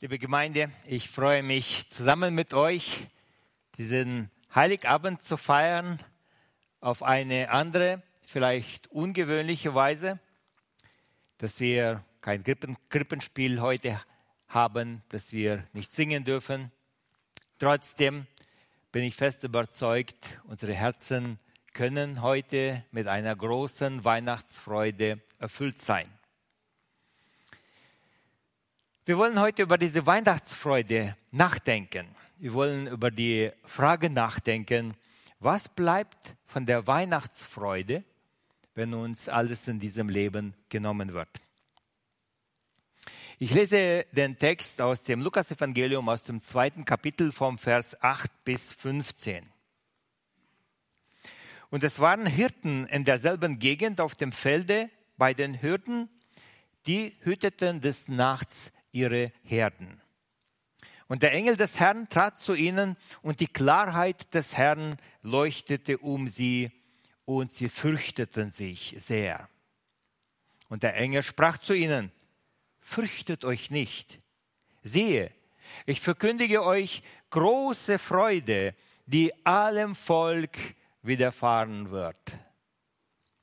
Liebe Gemeinde, ich freue mich, zusammen mit euch diesen Heiligabend zu feiern auf eine andere, vielleicht ungewöhnliche Weise, dass wir kein Krippen, Krippenspiel heute haben, dass wir nicht singen dürfen. Trotzdem bin ich fest überzeugt, unsere Herzen können heute mit einer großen Weihnachtsfreude erfüllt sein. Wir wollen heute über diese Weihnachtsfreude nachdenken. Wir wollen über die Frage nachdenken, was bleibt von der Weihnachtsfreude, wenn uns alles in diesem Leben genommen wird. Ich lese den Text aus dem Lukasevangelium aus dem zweiten Kapitel vom Vers 8 bis 15. Und es waren Hirten in derselben Gegend auf dem Felde bei den Hürden, die hüteten des Nachts ihre Herden. Und der Engel des Herrn trat zu ihnen und die Klarheit des Herrn leuchtete um sie und sie fürchteten sich sehr. Und der Engel sprach zu ihnen, fürchtet euch nicht. Siehe, ich verkündige euch große Freude, die allem Volk widerfahren wird.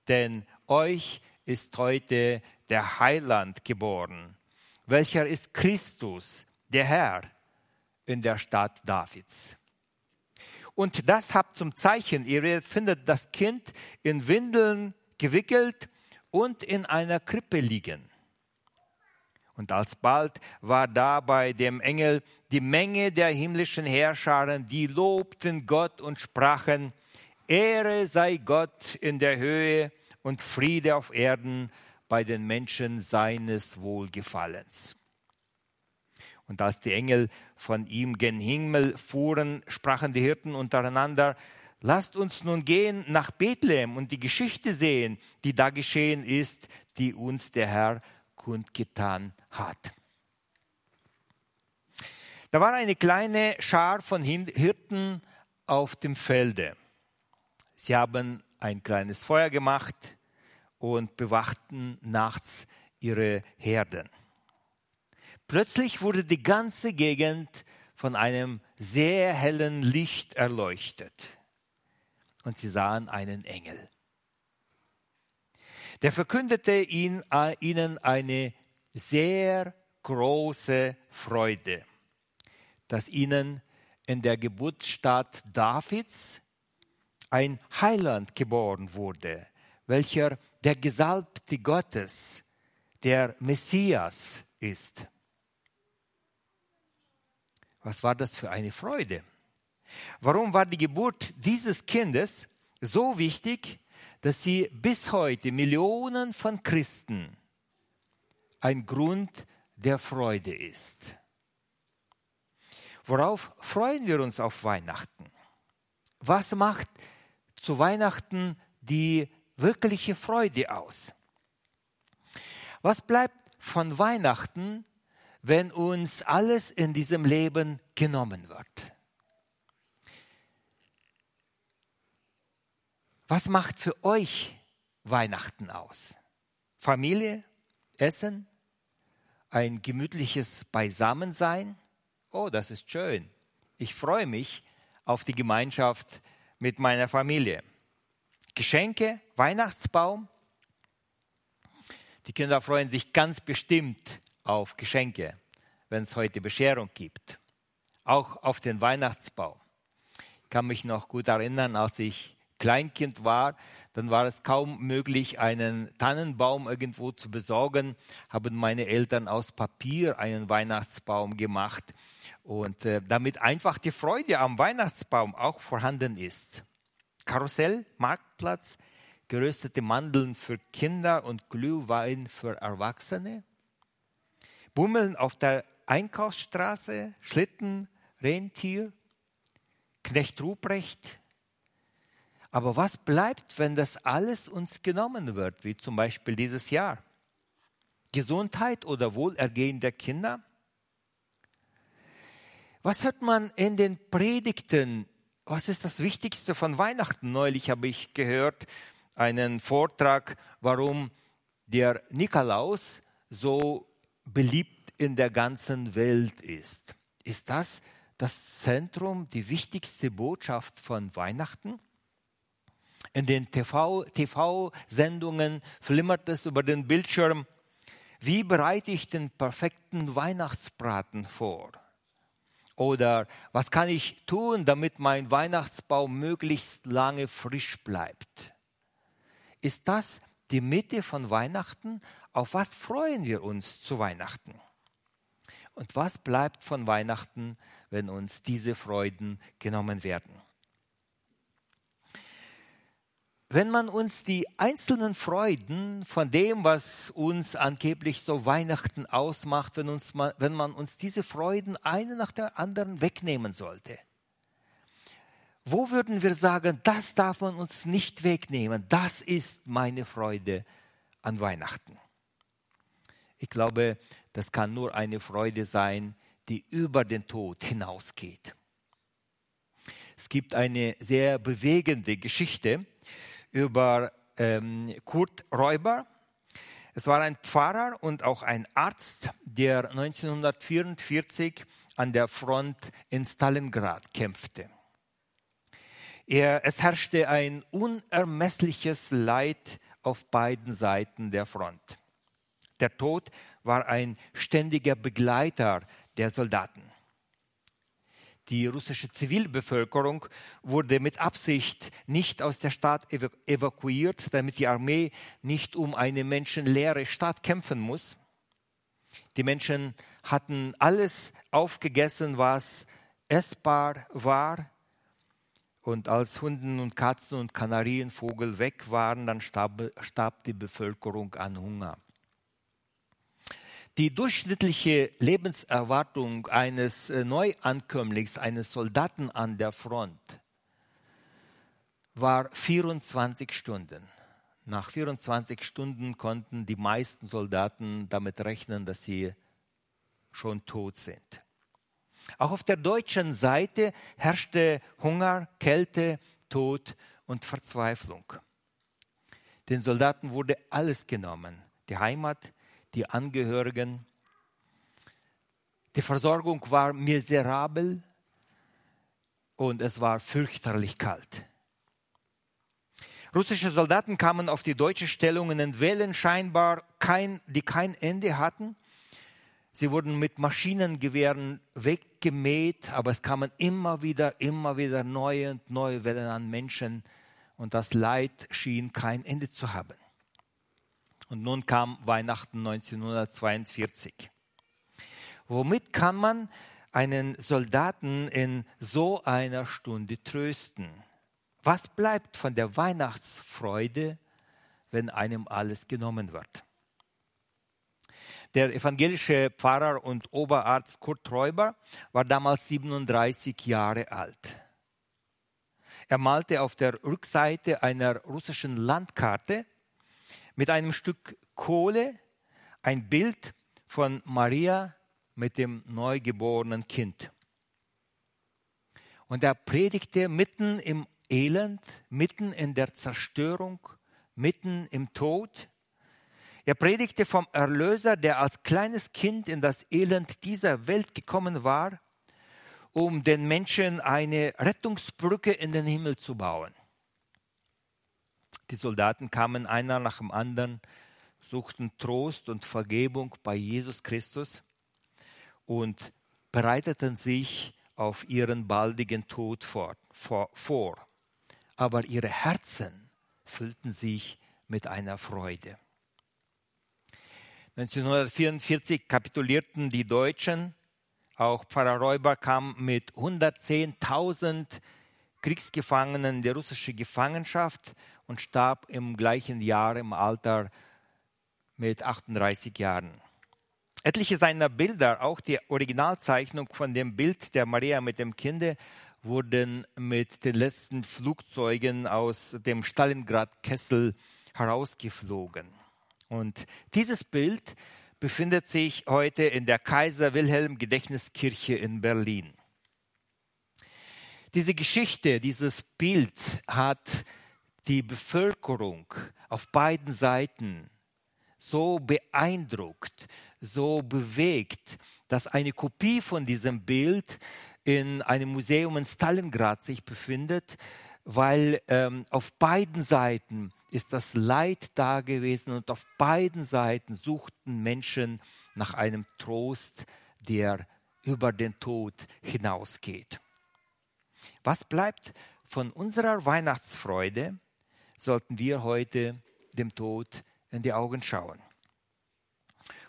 Denn euch ist heute der Heiland geboren, welcher ist Christus, der Herr, in der Stadt Davids. Und das habt zum Zeichen, ihr findet das Kind in Windeln gewickelt und in einer Krippe liegen. Und alsbald war da bei dem Engel die Menge der himmlischen Herrscharen, die lobten Gott und sprachen, Ehre sei Gott in der Höhe und Friede auf Erden bei den Menschen seines Wohlgefallens. Und als die Engel von ihm gen Himmel fuhren, sprachen die Hirten untereinander, lasst uns nun gehen nach Bethlehem und die Geschichte sehen, die da geschehen ist, die uns der Herr kundgetan hat. Da war eine kleine Schar von Hirten auf dem Felde. Sie haben ein kleines Feuer gemacht, und bewachten nachts ihre Herden. Plötzlich wurde die ganze Gegend von einem sehr hellen Licht erleuchtet und sie sahen einen Engel. Der verkündete ihnen eine sehr große Freude, dass ihnen in der Geburtsstadt Davids ein Heiland geboren wurde, welcher der Gesalbte Gottes, der Messias ist. Was war das für eine Freude? Warum war die Geburt dieses Kindes so wichtig, dass sie bis heute Millionen von Christen ein Grund der Freude ist? Worauf freuen wir uns auf Weihnachten? Was macht zu Weihnachten die wirkliche Freude aus. Was bleibt von Weihnachten, wenn uns alles in diesem Leben genommen wird? Was macht für euch Weihnachten aus? Familie, Essen, ein gemütliches Beisammensein? Oh, das ist schön. Ich freue mich auf die Gemeinschaft mit meiner Familie. Geschenke, Weihnachtsbaum. Die Kinder freuen sich ganz bestimmt auf Geschenke, wenn es heute Bescherung gibt. Auch auf den Weihnachtsbaum. Ich kann mich noch gut erinnern, als ich Kleinkind war, dann war es kaum möglich, einen Tannenbaum irgendwo zu besorgen, haben meine Eltern aus Papier einen Weihnachtsbaum gemacht und äh, damit einfach die Freude am Weihnachtsbaum auch vorhanden ist. Karussell, Marktplatz, geröstete Mandeln für Kinder und Glühwein für Erwachsene. Bummeln auf der Einkaufsstraße, Schlitten, Rentier, Knecht Ruprecht. Aber was bleibt, wenn das alles uns genommen wird, wie zum Beispiel dieses Jahr? Gesundheit oder Wohlergehen der Kinder? Was hört man in den Predigten was ist das Wichtigste von Weihnachten? Neulich habe ich gehört einen Vortrag, warum der Nikolaus so beliebt in der ganzen Welt ist. Ist das das Zentrum, die wichtigste Botschaft von Weihnachten? In den TV-Sendungen TV flimmert es über den Bildschirm. Wie bereite ich den perfekten Weihnachtsbraten vor? Oder was kann ich tun, damit mein Weihnachtsbaum möglichst lange frisch bleibt? Ist das die Mitte von Weihnachten? Auf was freuen wir uns zu Weihnachten? Und was bleibt von Weihnachten, wenn uns diese Freuden genommen werden? Wenn man uns die einzelnen Freuden von dem, was uns angeblich so Weihnachten ausmacht, wenn, uns, wenn man uns diese Freuden eine nach der anderen wegnehmen sollte, wo würden wir sagen, das darf man uns nicht wegnehmen, das ist meine Freude an Weihnachten? Ich glaube, das kann nur eine Freude sein, die über den Tod hinausgeht. Es gibt eine sehr bewegende Geschichte, über ähm, Kurt Räuber. Es war ein Pfarrer und auch ein Arzt, der 1944 an der Front in Stalingrad kämpfte. Er, es herrschte ein unermessliches Leid auf beiden Seiten der Front. Der Tod war ein ständiger Begleiter der Soldaten. Die russische Zivilbevölkerung wurde mit Absicht nicht aus der Stadt evakuiert, damit die Armee nicht um eine menschenleere Stadt kämpfen muss. Die Menschen hatten alles aufgegessen, was essbar war. Und als Hunden und Katzen und Kanarienvogel weg waren, dann starb, starb die Bevölkerung an Hunger. Die durchschnittliche Lebenserwartung eines äh, Neuankömmlings, eines Soldaten an der Front, war 24 Stunden. Nach 24 Stunden konnten die meisten Soldaten damit rechnen, dass sie schon tot sind. Auch auf der deutschen Seite herrschte Hunger, Kälte, Tod und Verzweiflung. Den Soldaten wurde alles genommen. Die Heimat, die Angehörigen. Die Versorgung war miserabel und es war fürchterlich kalt. Russische Soldaten kamen auf die deutsche Stellungen in Wellen, scheinbar kein, die kein Ende hatten. Sie wurden mit Maschinengewehren weggemäht, aber es kamen immer wieder, immer wieder neue und neue Wellen an Menschen und das Leid schien kein Ende zu haben. Und nun kam Weihnachten 1942. Womit kann man einen Soldaten in so einer Stunde trösten? Was bleibt von der Weihnachtsfreude, wenn einem alles genommen wird? Der evangelische Pfarrer und Oberarzt Kurt Räuber war damals 37 Jahre alt. Er malte auf der Rückseite einer russischen Landkarte mit einem Stück Kohle ein Bild von Maria mit dem neugeborenen Kind. Und er predigte mitten im Elend, mitten in der Zerstörung, mitten im Tod. Er predigte vom Erlöser, der als kleines Kind in das Elend dieser Welt gekommen war, um den Menschen eine Rettungsbrücke in den Himmel zu bauen. Die Soldaten kamen einer nach dem anderen, suchten Trost und Vergebung bei Jesus Christus und bereiteten sich auf ihren baldigen Tod vor, vor. Aber ihre Herzen füllten sich mit einer Freude. 1944 kapitulierten die Deutschen. Auch Pfarrer Räuber kam mit 110.000 Kriegsgefangenen in die russische Gefangenschaft und starb im gleichen Jahr im Alter mit 38 Jahren. Etliche seiner Bilder, auch die Originalzeichnung von dem Bild der Maria mit dem Kinde, wurden mit den letzten Flugzeugen aus dem Stalingrad-Kessel herausgeflogen. Und dieses Bild befindet sich heute in der Kaiser Wilhelm Gedächtniskirche in Berlin. Diese Geschichte, dieses Bild hat die Bevölkerung auf beiden Seiten so beeindruckt, so bewegt, dass eine Kopie von diesem Bild in einem Museum in Stalingrad sich befindet, weil ähm, auf beiden Seiten ist das Leid da gewesen und auf beiden Seiten suchten Menschen nach einem Trost, der über den Tod hinausgeht. Was bleibt von unserer Weihnachtsfreude, sollten wir heute dem Tod in die Augen schauen.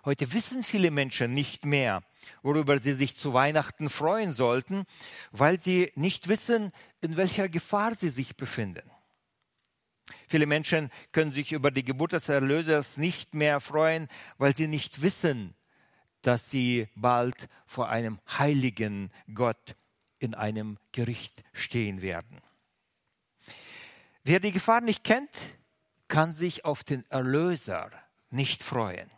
Heute wissen viele Menschen nicht mehr, worüber sie sich zu Weihnachten freuen sollten, weil sie nicht wissen, in welcher Gefahr sie sich befinden. Viele Menschen können sich über die Geburt des Erlösers nicht mehr freuen, weil sie nicht wissen, dass sie bald vor einem heiligen Gott in einem Gericht stehen werden. Wer die Gefahr nicht kennt, kann sich auf den Erlöser nicht freuen.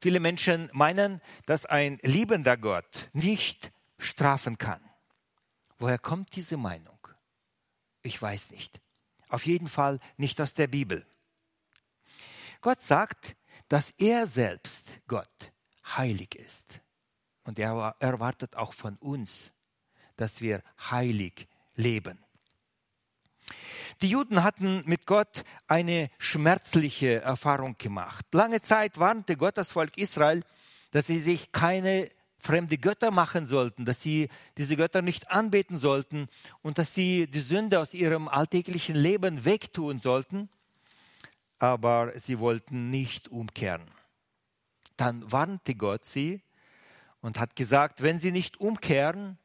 Viele Menschen meinen, dass ein liebender Gott nicht strafen kann. Woher kommt diese Meinung? Ich weiß nicht. Auf jeden Fall nicht aus der Bibel. Gott sagt, dass er selbst, Gott, heilig ist. Und er erwartet auch von uns, dass wir heilig leben. Die Juden hatten mit Gott eine schmerzliche Erfahrung gemacht. Lange Zeit warnte Gott das Volk Israel, dass sie sich keine fremde Götter machen sollten, dass sie diese Götter nicht anbeten sollten und dass sie die Sünde aus ihrem alltäglichen Leben wegtun sollten. Aber sie wollten nicht umkehren. Dann warnte Gott sie und hat gesagt, wenn sie nicht umkehren,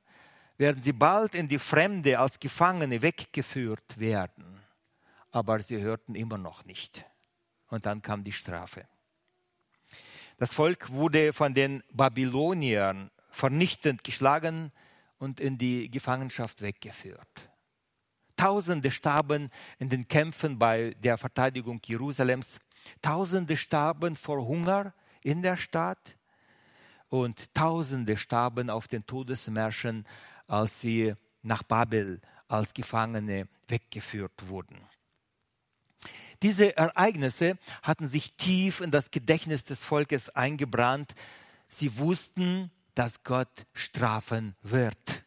werden sie bald in die Fremde als Gefangene weggeführt werden. Aber sie hörten immer noch nicht. Und dann kam die Strafe. Das Volk wurde von den Babyloniern vernichtend geschlagen und in die Gefangenschaft weggeführt. Tausende starben in den Kämpfen bei der Verteidigung Jerusalems. Tausende starben vor Hunger in der Stadt und Tausende starben auf den Todesmärschen als sie nach Babel als Gefangene weggeführt wurden. Diese Ereignisse hatten sich tief in das Gedächtnis des Volkes eingebrannt. Sie wussten, dass Gott strafen wird.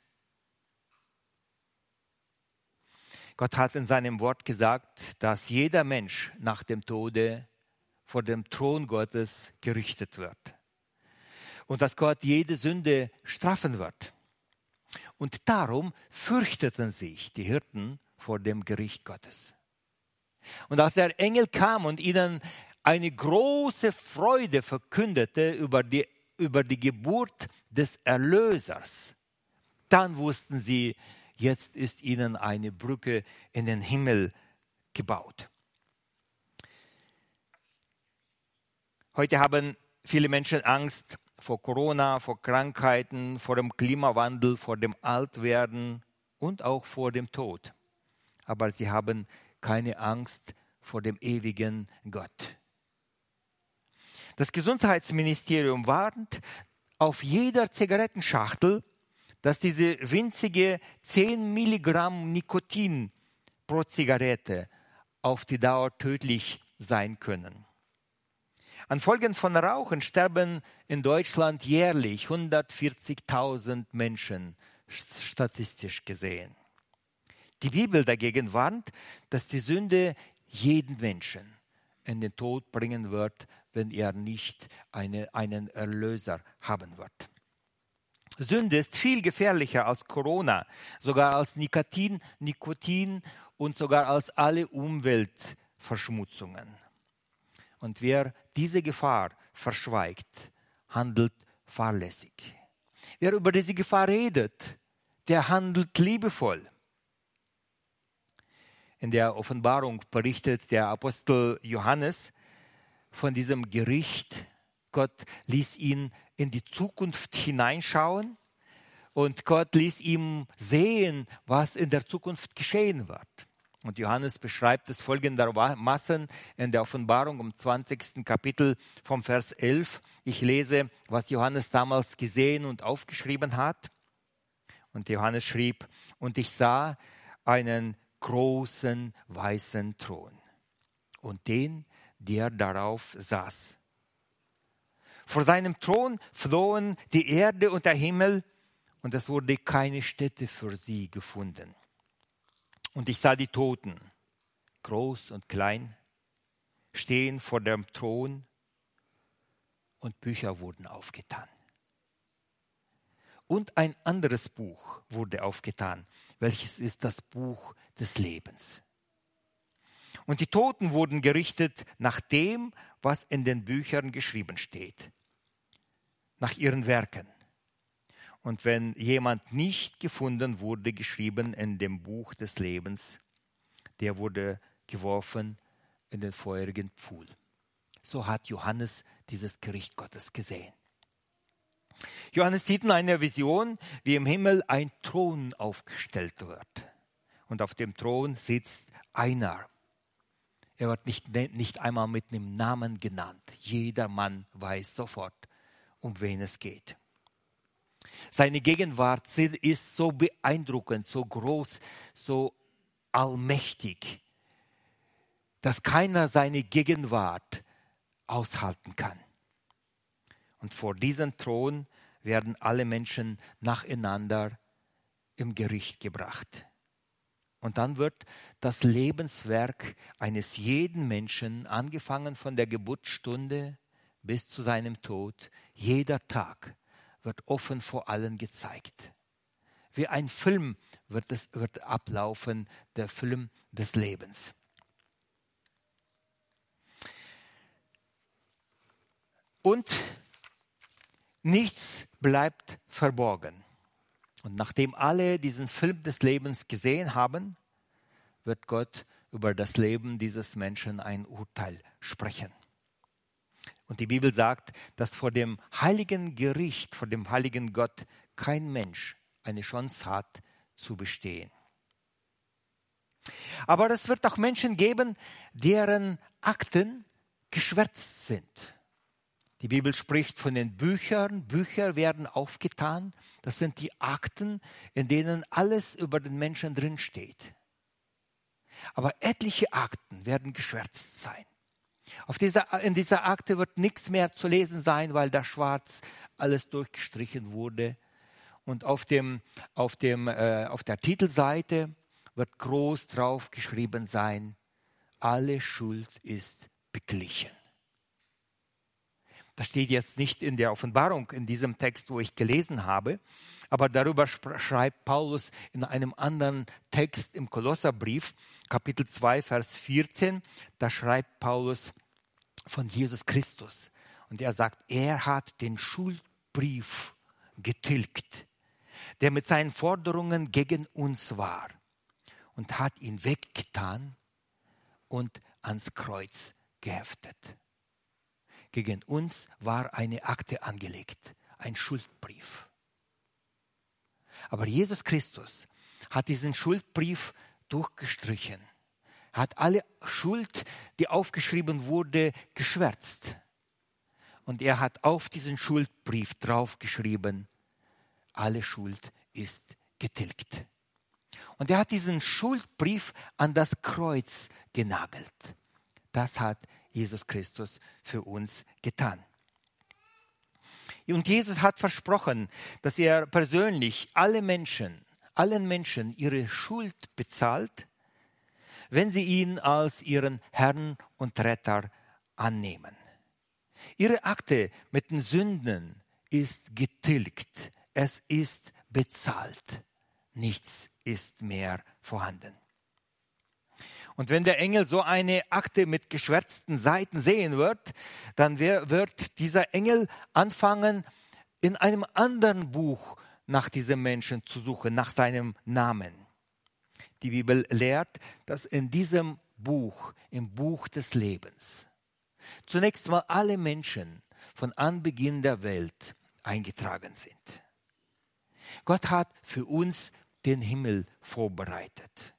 Gott hat in seinem Wort gesagt, dass jeder Mensch nach dem Tode vor dem Thron Gottes gerichtet wird. Und dass Gott jede Sünde strafen wird. Und darum fürchteten sich die Hirten vor dem Gericht Gottes. Und als der Engel kam und ihnen eine große Freude verkündete über die, über die Geburt des Erlösers, dann wussten sie, jetzt ist ihnen eine Brücke in den Himmel gebaut. Heute haben viele Menschen Angst vor Corona, vor Krankheiten, vor dem Klimawandel, vor dem Altwerden und auch vor dem Tod. Aber sie haben keine Angst vor dem ewigen Gott. Das Gesundheitsministerium warnt auf jeder Zigarettenschachtel, dass diese winzige 10 Milligramm Nikotin pro Zigarette auf die Dauer tödlich sein können. An Folgen von Rauchen sterben in Deutschland jährlich 140.000 Menschen, statistisch gesehen. Die Bibel dagegen warnt, dass die Sünde jeden Menschen in den Tod bringen wird, wenn er nicht eine, einen Erlöser haben wird. Sünde ist viel gefährlicher als Corona, sogar als Nikotin, Nikotin und sogar als alle Umweltverschmutzungen. Und wer diese Gefahr verschweigt, handelt fahrlässig. Wer über diese Gefahr redet, der handelt liebevoll. In der Offenbarung berichtet der Apostel Johannes von diesem Gericht. Gott ließ ihn in die Zukunft hineinschauen und Gott ließ ihm sehen, was in der Zukunft geschehen wird. Und Johannes beschreibt es folgendermaßen in der Offenbarung im 20. Kapitel vom Vers 11. Ich lese, was Johannes damals gesehen und aufgeschrieben hat. Und Johannes schrieb, und ich sah einen großen weißen Thron und den, der darauf saß. Vor seinem Thron flohen die Erde und der Himmel, und es wurde keine Stätte für sie gefunden. Und ich sah die Toten, groß und klein, stehen vor dem Thron, und Bücher wurden aufgetan. Und ein anderes Buch wurde aufgetan, welches ist das Buch des Lebens. Und die Toten wurden gerichtet nach dem, was in den Büchern geschrieben steht, nach ihren Werken. Und wenn jemand nicht gefunden wurde, geschrieben in dem Buch des Lebens, der wurde geworfen in den feurigen Pfuhl. So hat Johannes dieses Gericht Gottes gesehen. Johannes sieht in einer Vision, wie im Himmel ein Thron aufgestellt wird. Und auf dem Thron sitzt einer. Er wird nicht, nicht einmal mit einem Namen genannt. Jeder Mann weiß sofort, um wen es geht. Seine Gegenwart ist so beeindruckend, so groß, so allmächtig, dass keiner seine Gegenwart aushalten kann. Und vor diesem Thron werden alle Menschen nacheinander im Gericht gebracht. Und dann wird das Lebenswerk eines jeden Menschen, angefangen von der Geburtsstunde bis zu seinem Tod, jeder Tag wird offen vor allen gezeigt. Wie ein Film wird es wird ablaufen, der Film des Lebens. Und nichts bleibt verborgen. Und nachdem alle diesen Film des Lebens gesehen haben, wird Gott über das Leben dieses Menschen ein Urteil sprechen. Und die Bibel sagt, dass vor dem heiligen Gericht, vor dem heiligen Gott kein Mensch eine Chance hat zu bestehen. Aber es wird auch Menschen geben, deren Akten geschwärzt sind. Die Bibel spricht von den Büchern. Bücher werden aufgetan. Das sind die Akten, in denen alles über den Menschen drinsteht. Aber etliche Akten werden geschwärzt sein. Auf dieser, in dieser Akte wird nichts mehr zu lesen sein, weil da schwarz alles durchgestrichen wurde. Und auf, dem, auf, dem, äh, auf der Titelseite wird groß drauf geschrieben sein, alle Schuld ist beglichen. Das steht jetzt nicht in der Offenbarung in diesem Text, wo ich gelesen habe, aber darüber schreibt Paulus in einem anderen Text im Kolosserbrief, Kapitel 2, Vers 14. Da schreibt Paulus von Jesus Christus. Und er sagt, er hat den Schuldbrief getilgt, der mit seinen Forderungen gegen uns war und hat ihn weggetan und ans Kreuz geheftet. Gegen uns war eine Akte angelegt, ein Schuldbrief. Aber Jesus Christus hat diesen Schuldbrief durchgestrichen, hat alle Schuld, die aufgeschrieben wurde, geschwärzt. Und er hat auf diesen Schuldbrief draufgeschrieben, alle Schuld ist getilgt. Und er hat diesen Schuldbrief an das Kreuz genagelt. Das hat Jesus Christus für uns getan. Und Jesus hat versprochen, dass er persönlich alle Menschen, allen Menschen ihre Schuld bezahlt, wenn sie ihn als ihren Herrn und Retter annehmen. Ihre Akte mit den Sünden ist getilgt, es ist bezahlt, nichts ist mehr vorhanden. Und wenn der Engel so eine Akte mit geschwärzten Seiten sehen wird, dann wird dieser Engel anfangen, in einem anderen Buch nach diesem Menschen zu suchen, nach seinem Namen. Die Bibel lehrt, dass in diesem Buch, im Buch des Lebens, zunächst mal alle Menschen von Anbeginn der Welt eingetragen sind. Gott hat für uns den Himmel vorbereitet.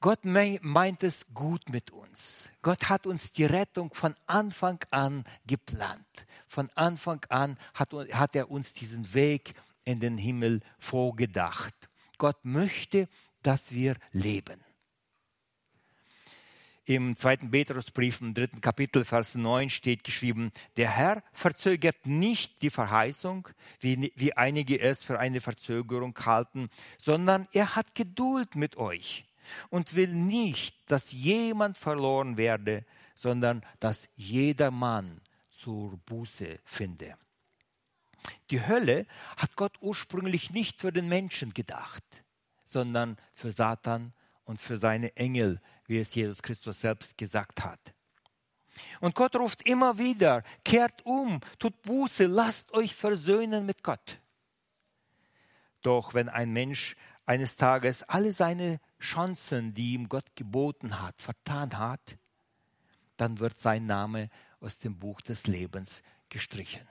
Gott meint es gut mit uns. Gott hat uns die Rettung von Anfang an geplant. Von Anfang an hat, hat er uns diesen Weg in den Himmel vorgedacht. Gott möchte, dass wir leben. Im zweiten Petrusbrief, im dritten Kapitel, Vers 9 steht geschrieben, der Herr verzögert nicht die Verheißung, wie, wie einige es für eine Verzögerung halten, sondern er hat Geduld mit euch und will nicht, dass jemand verloren werde, sondern dass jeder Mann zur Buße finde. Die Hölle hat Gott ursprünglich nicht für den Menschen gedacht, sondern für Satan und für seine Engel, wie es Jesus Christus selbst gesagt hat. Und Gott ruft immer wieder, kehrt um, tut Buße, lasst euch versöhnen mit Gott. Doch wenn ein Mensch eines Tages alle seine Chancen, die ihm Gott geboten hat, vertan hat, dann wird sein Name aus dem Buch des Lebens gestrichen.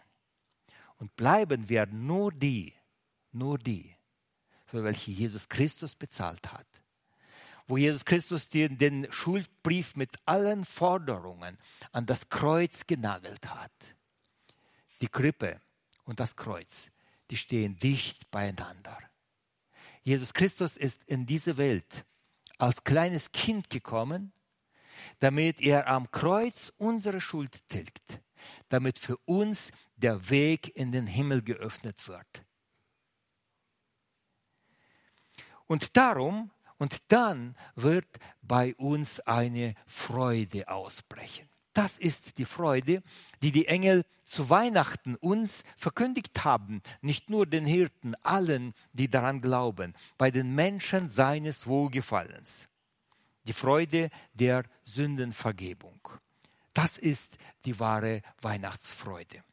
Und bleiben werden nur die, nur die, für welche Jesus Christus bezahlt hat. Wo Jesus Christus den, den Schuldbrief mit allen Forderungen an das Kreuz genagelt hat. Die Krippe und das Kreuz, die stehen dicht beieinander. Jesus Christus ist in diese Welt als kleines Kind gekommen, damit er am Kreuz unsere Schuld tilgt, damit für uns der Weg in den Himmel geöffnet wird. Und darum und dann wird bei uns eine Freude ausbrechen. Das ist die Freude, die die Engel zu Weihnachten uns verkündigt haben, nicht nur den Hirten, allen, die daran glauben, bei den Menschen seines Wohlgefallens. Die Freude der Sündenvergebung. Das ist die wahre Weihnachtsfreude.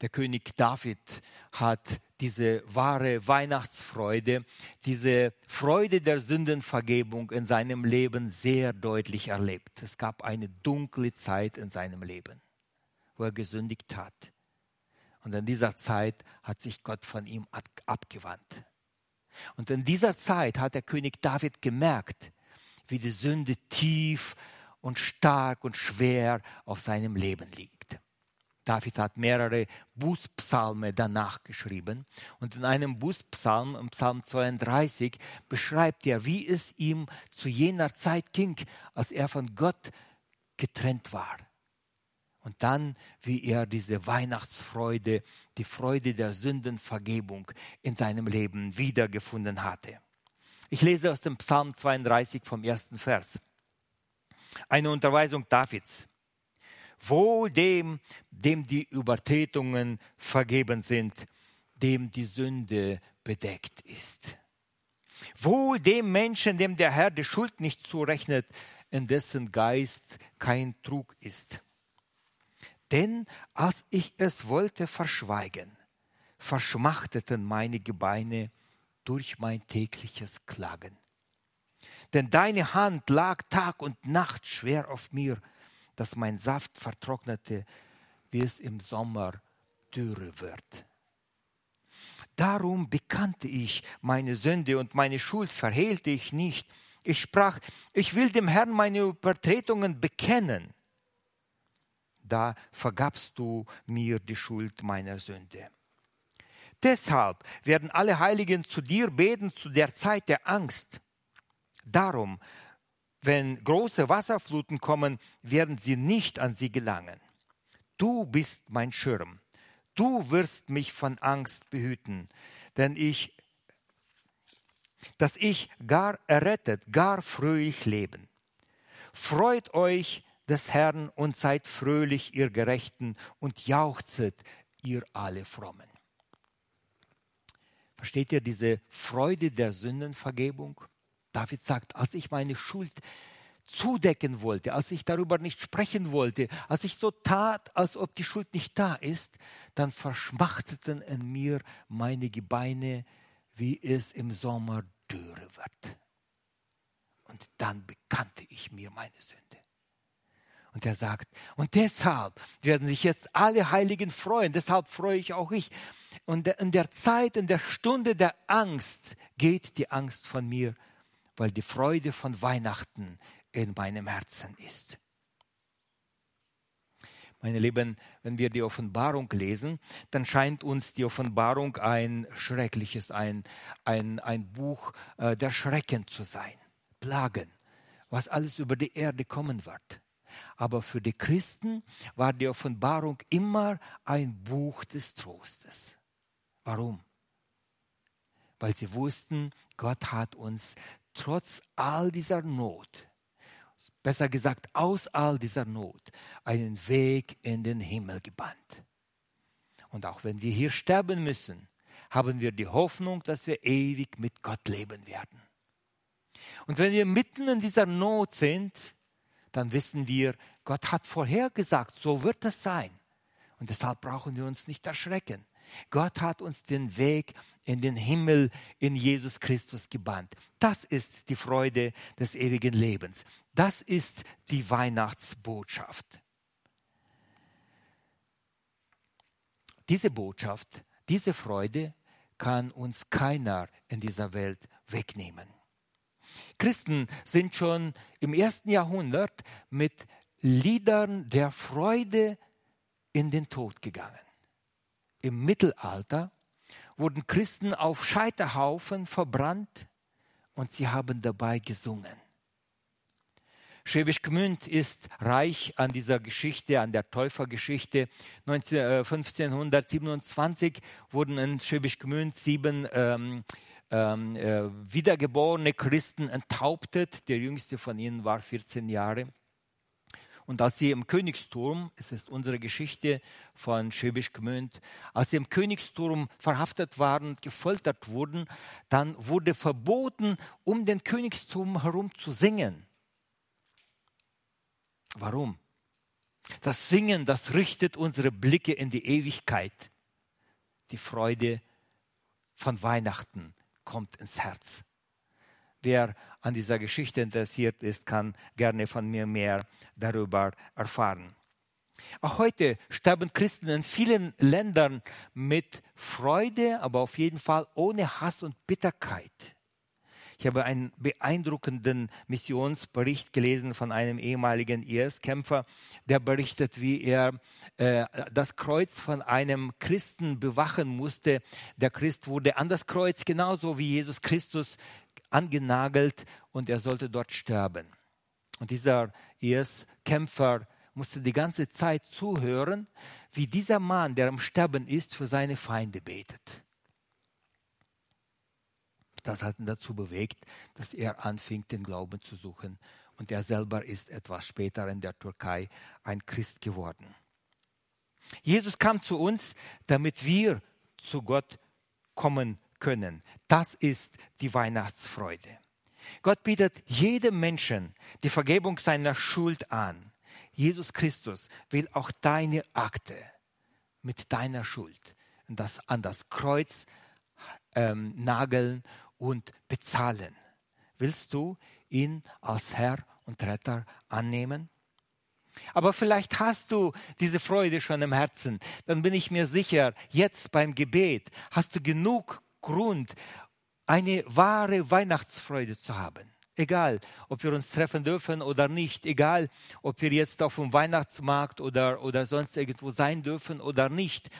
Der König David hat diese wahre Weihnachtsfreude, diese Freude der Sündenvergebung in seinem Leben sehr deutlich erlebt. Es gab eine dunkle Zeit in seinem Leben, wo er gesündigt hat. Und in dieser Zeit hat sich Gott von ihm abgewandt. Und in dieser Zeit hat der König David gemerkt, wie die Sünde tief und stark und schwer auf seinem Leben liegt. David hat mehrere Bußpsalme danach geschrieben. Und in einem Bußpsalm, im Psalm 32, beschreibt er, wie es ihm zu jener Zeit ging, als er von Gott getrennt war. Und dann, wie er diese Weihnachtsfreude, die Freude der Sündenvergebung in seinem Leben wiedergefunden hatte. Ich lese aus dem Psalm 32 vom ersten Vers. Eine Unterweisung Davids. Wohl dem, dem die Übertretungen vergeben sind, dem die Sünde bedeckt ist. Wohl dem Menschen, dem der Herr die Schuld nicht zurechnet, in dessen Geist kein Trug ist. Denn als ich es wollte verschweigen, verschmachteten meine Gebeine durch mein tägliches Klagen. Denn deine Hand lag Tag und Nacht schwer auf mir, dass mein Saft vertrocknete, wie es im Sommer Dürre wird. Darum bekannte ich meine Sünde und meine Schuld verhehlte ich nicht. Ich sprach, ich will dem Herrn meine Übertretungen bekennen. Da vergabst du mir die Schuld meiner Sünde. Deshalb werden alle Heiligen zu dir beten zu der Zeit der Angst. Darum wenn große Wasserfluten kommen, werden sie nicht an sie gelangen. Du bist mein Schirm. Du wirst mich von Angst behüten, denn ich, dass ich gar errettet, gar fröhlich leben. Freut euch des Herrn und seid fröhlich, ihr Gerechten, und jauchzet, ihr alle Frommen. Versteht ihr diese Freude der Sündenvergebung? David sagt, als ich meine Schuld zudecken wollte, als ich darüber nicht sprechen wollte, als ich so tat, als ob die Schuld nicht da ist, dann verschmachteten in mir meine Gebeine, wie es im Sommer dürre wird. Und dann bekannte ich mir meine Sünde. Und er sagt, und deshalb werden sich jetzt alle Heiligen freuen, deshalb freue ich auch ich. Und in der Zeit, in der Stunde der Angst geht die Angst von mir weil die Freude von Weihnachten in meinem Herzen ist. Meine Lieben, wenn wir die Offenbarung lesen, dann scheint uns die Offenbarung ein schreckliches, ein, ein, ein Buch äh, der Schrecken zu sein. Plagen, was alles über die Erde kommen wird. Aber für die Christen war die Offenbarung immer ein Buch des Trostes. Warum? Weil sie wussten, Gott hat uns trotz all dieser Not, besser gesagt aus all dieser Not, einen Weg in den Himmel gebannt. Und auch wenn wir hier sterben müssen, haben wir die Hoffnung, dass wir ewig mit Gott leben werden. Und wenn wir mitten in dieser Not sind, dann wissen wir, Gott hat vorhergesagt, so wird es sein. Und deshalb brauchen wir uns nicht erschrecken. Gott hat uns den Weg in den Himmel in Jesus Christus gebannt. Das ist die Freude des ewigen Lebens. Das ist die Weihnachtsbotschaft. Diese Botschaft, diese Freude kann uns keiner in dieser Welt wegnehmen. Christen sind schon im ersten Jahrhundert mit Liedern der Freude in den Tod gegangen. Im Mittelalter wurden Christen auf Scheiterhaufen verbrannt und sie haben dabei gesungen. Schwäbisch Gmünd ist reich an dieser Geschichte, an der Täufergeschichte. 19, äh, 1527 wurden in Schwäbisch Gmünd sieben ähm, ähm, äh, wiedergeborene Christen enthauptet. Der jüngste von ihnen war 14 Jahre. Und als sie im Königsturm, es ist unsere Geschichte von Schwäbisch Gmünd, als sie im Königsturm verhaftet waren und gefoltert wurden, dann wurde verboten, um den Königsturm herum zu singen. Warum? Das Singen, das richtet unsere Blicke in die Ewigkeit. Die Freude von Weihnachten kommt ins Herz. Wer an dieser Geschichte interessiert ist, kann gerne von mir mehr darüber erfahren. Auch heute sterben Christen in vielen Ländern mit Freude, aber auf jeden Fall ohne Hass und Bitterkeit. Ich habe einen beeindruckenden Missionsbericht gelesen von einem ehemaligen IS-Kämpfer, der berichtet, wie er äh, das Kreuz von einem Christen bewachen musste. Der Christ wurde an das Kreuz genauso wie Jesus Christus angenagelt und er sollte dort sterben. Und dieser IS-Kämpfer musste die ganze Zeit zuhören, wie dieser Mann, der am Sterben ist, für seine Feinde betet das hat ihn dazu bewegt, dass er anfing, den Glauben zu suchen. Und er selber ist etwas später in der Türkei ein Christ geworden. Jesus kam zu uns, damit wir zu Gott kommen können. Das ist die Weihnachtsfreude. Gott bietet jedem Menschen die Vergebung seiner Schuld an. Jesus Christus will auch deine Akte mit deiner Schuld das an das Kreuz ähm, nageln und bezahlen. Willst du ihn als Herr und Retter annehmen? Aber vielleicht hast du diese Freude schon im Herzen. Dann bin ich mir sicher, jetzt beim Gebet hast du genug Grund, eine wahre Weihnachtsfreude zu haben. Egal, ob wir uns treffen dürfen oder nicht, egal, ob wir jetzt auf dem Weihnachtsmarkt oder, oder sonst irgendwo sein dürfen oder nicht.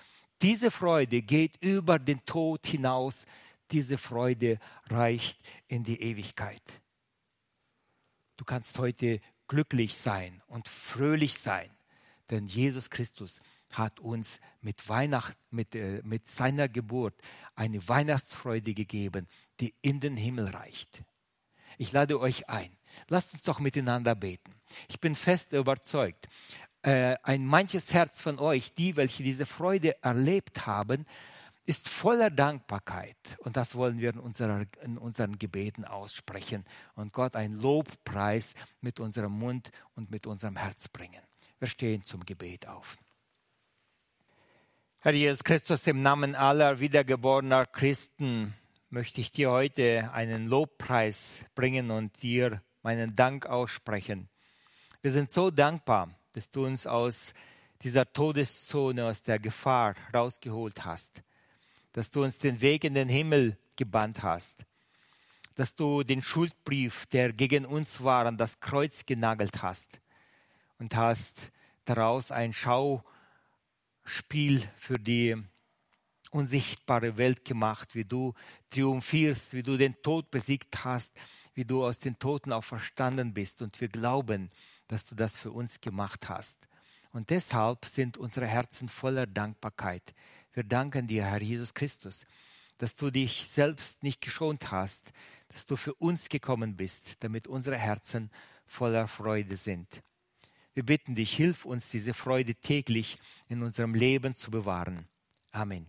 Diese Freude geht über den Tod hinaus diese Freude reicht in die Ewigkeit. Du kannst heute glücklich sein und fröhlich sein, denn Jesus Christus hat uns mit, Weihnacht, mit, äh, mit seiner Geburt eine Weihnachtsfreude gegeben, die in den Himmel reicht. Ich lade euch ein. Lasst uns doch miteinander beten. Ich bin fest überzeugt, äh, ein manches Herz von euch, die, welche diese Freude erlebt haben, ist voller Dankbarkeit. Und das wollen wir in, unserer, in unseren Gebeten aussprechen und Gott ein Lobpreis mit unserem Mund und mit unserem Herz bringen. Wir stehen zum Gebet auf. Herr Jesus Christus, im Namen aller wiedergeborener Christen möchte ich dir heute einen Lobpreis bringen und dir meinen Dank aussprechen. Wir sind so dankbar, dass du uns aus dieser Todeszone, aus der Gefahr rausgeholt hast dass du uns den Weg in den Himmel gebannt hast, dass du den Schuldbrief, der gegen uns war, an das Kreuz genagelt hast und hast daraus ein Schauspiel für die unsichtbare Welt gemacht, wie du triumphierst, wie du den Tod besiegt hast, wie du aus den Toten auferstanden bist. Und wir glauben, dass du das für uns gemacht hast. Und deshalb sind unsere Herzen voller Dankbarkeit. Wir danken dir, Herr Jesus Christus, dass du dich selbst nicht geschont hast, dass du für uns gekommen bist, damit unsere Herzen voller Freude sind. Wir bitten dich, hilf uns, diese Freude täglich in unserem Leben zu bewahren. Amen.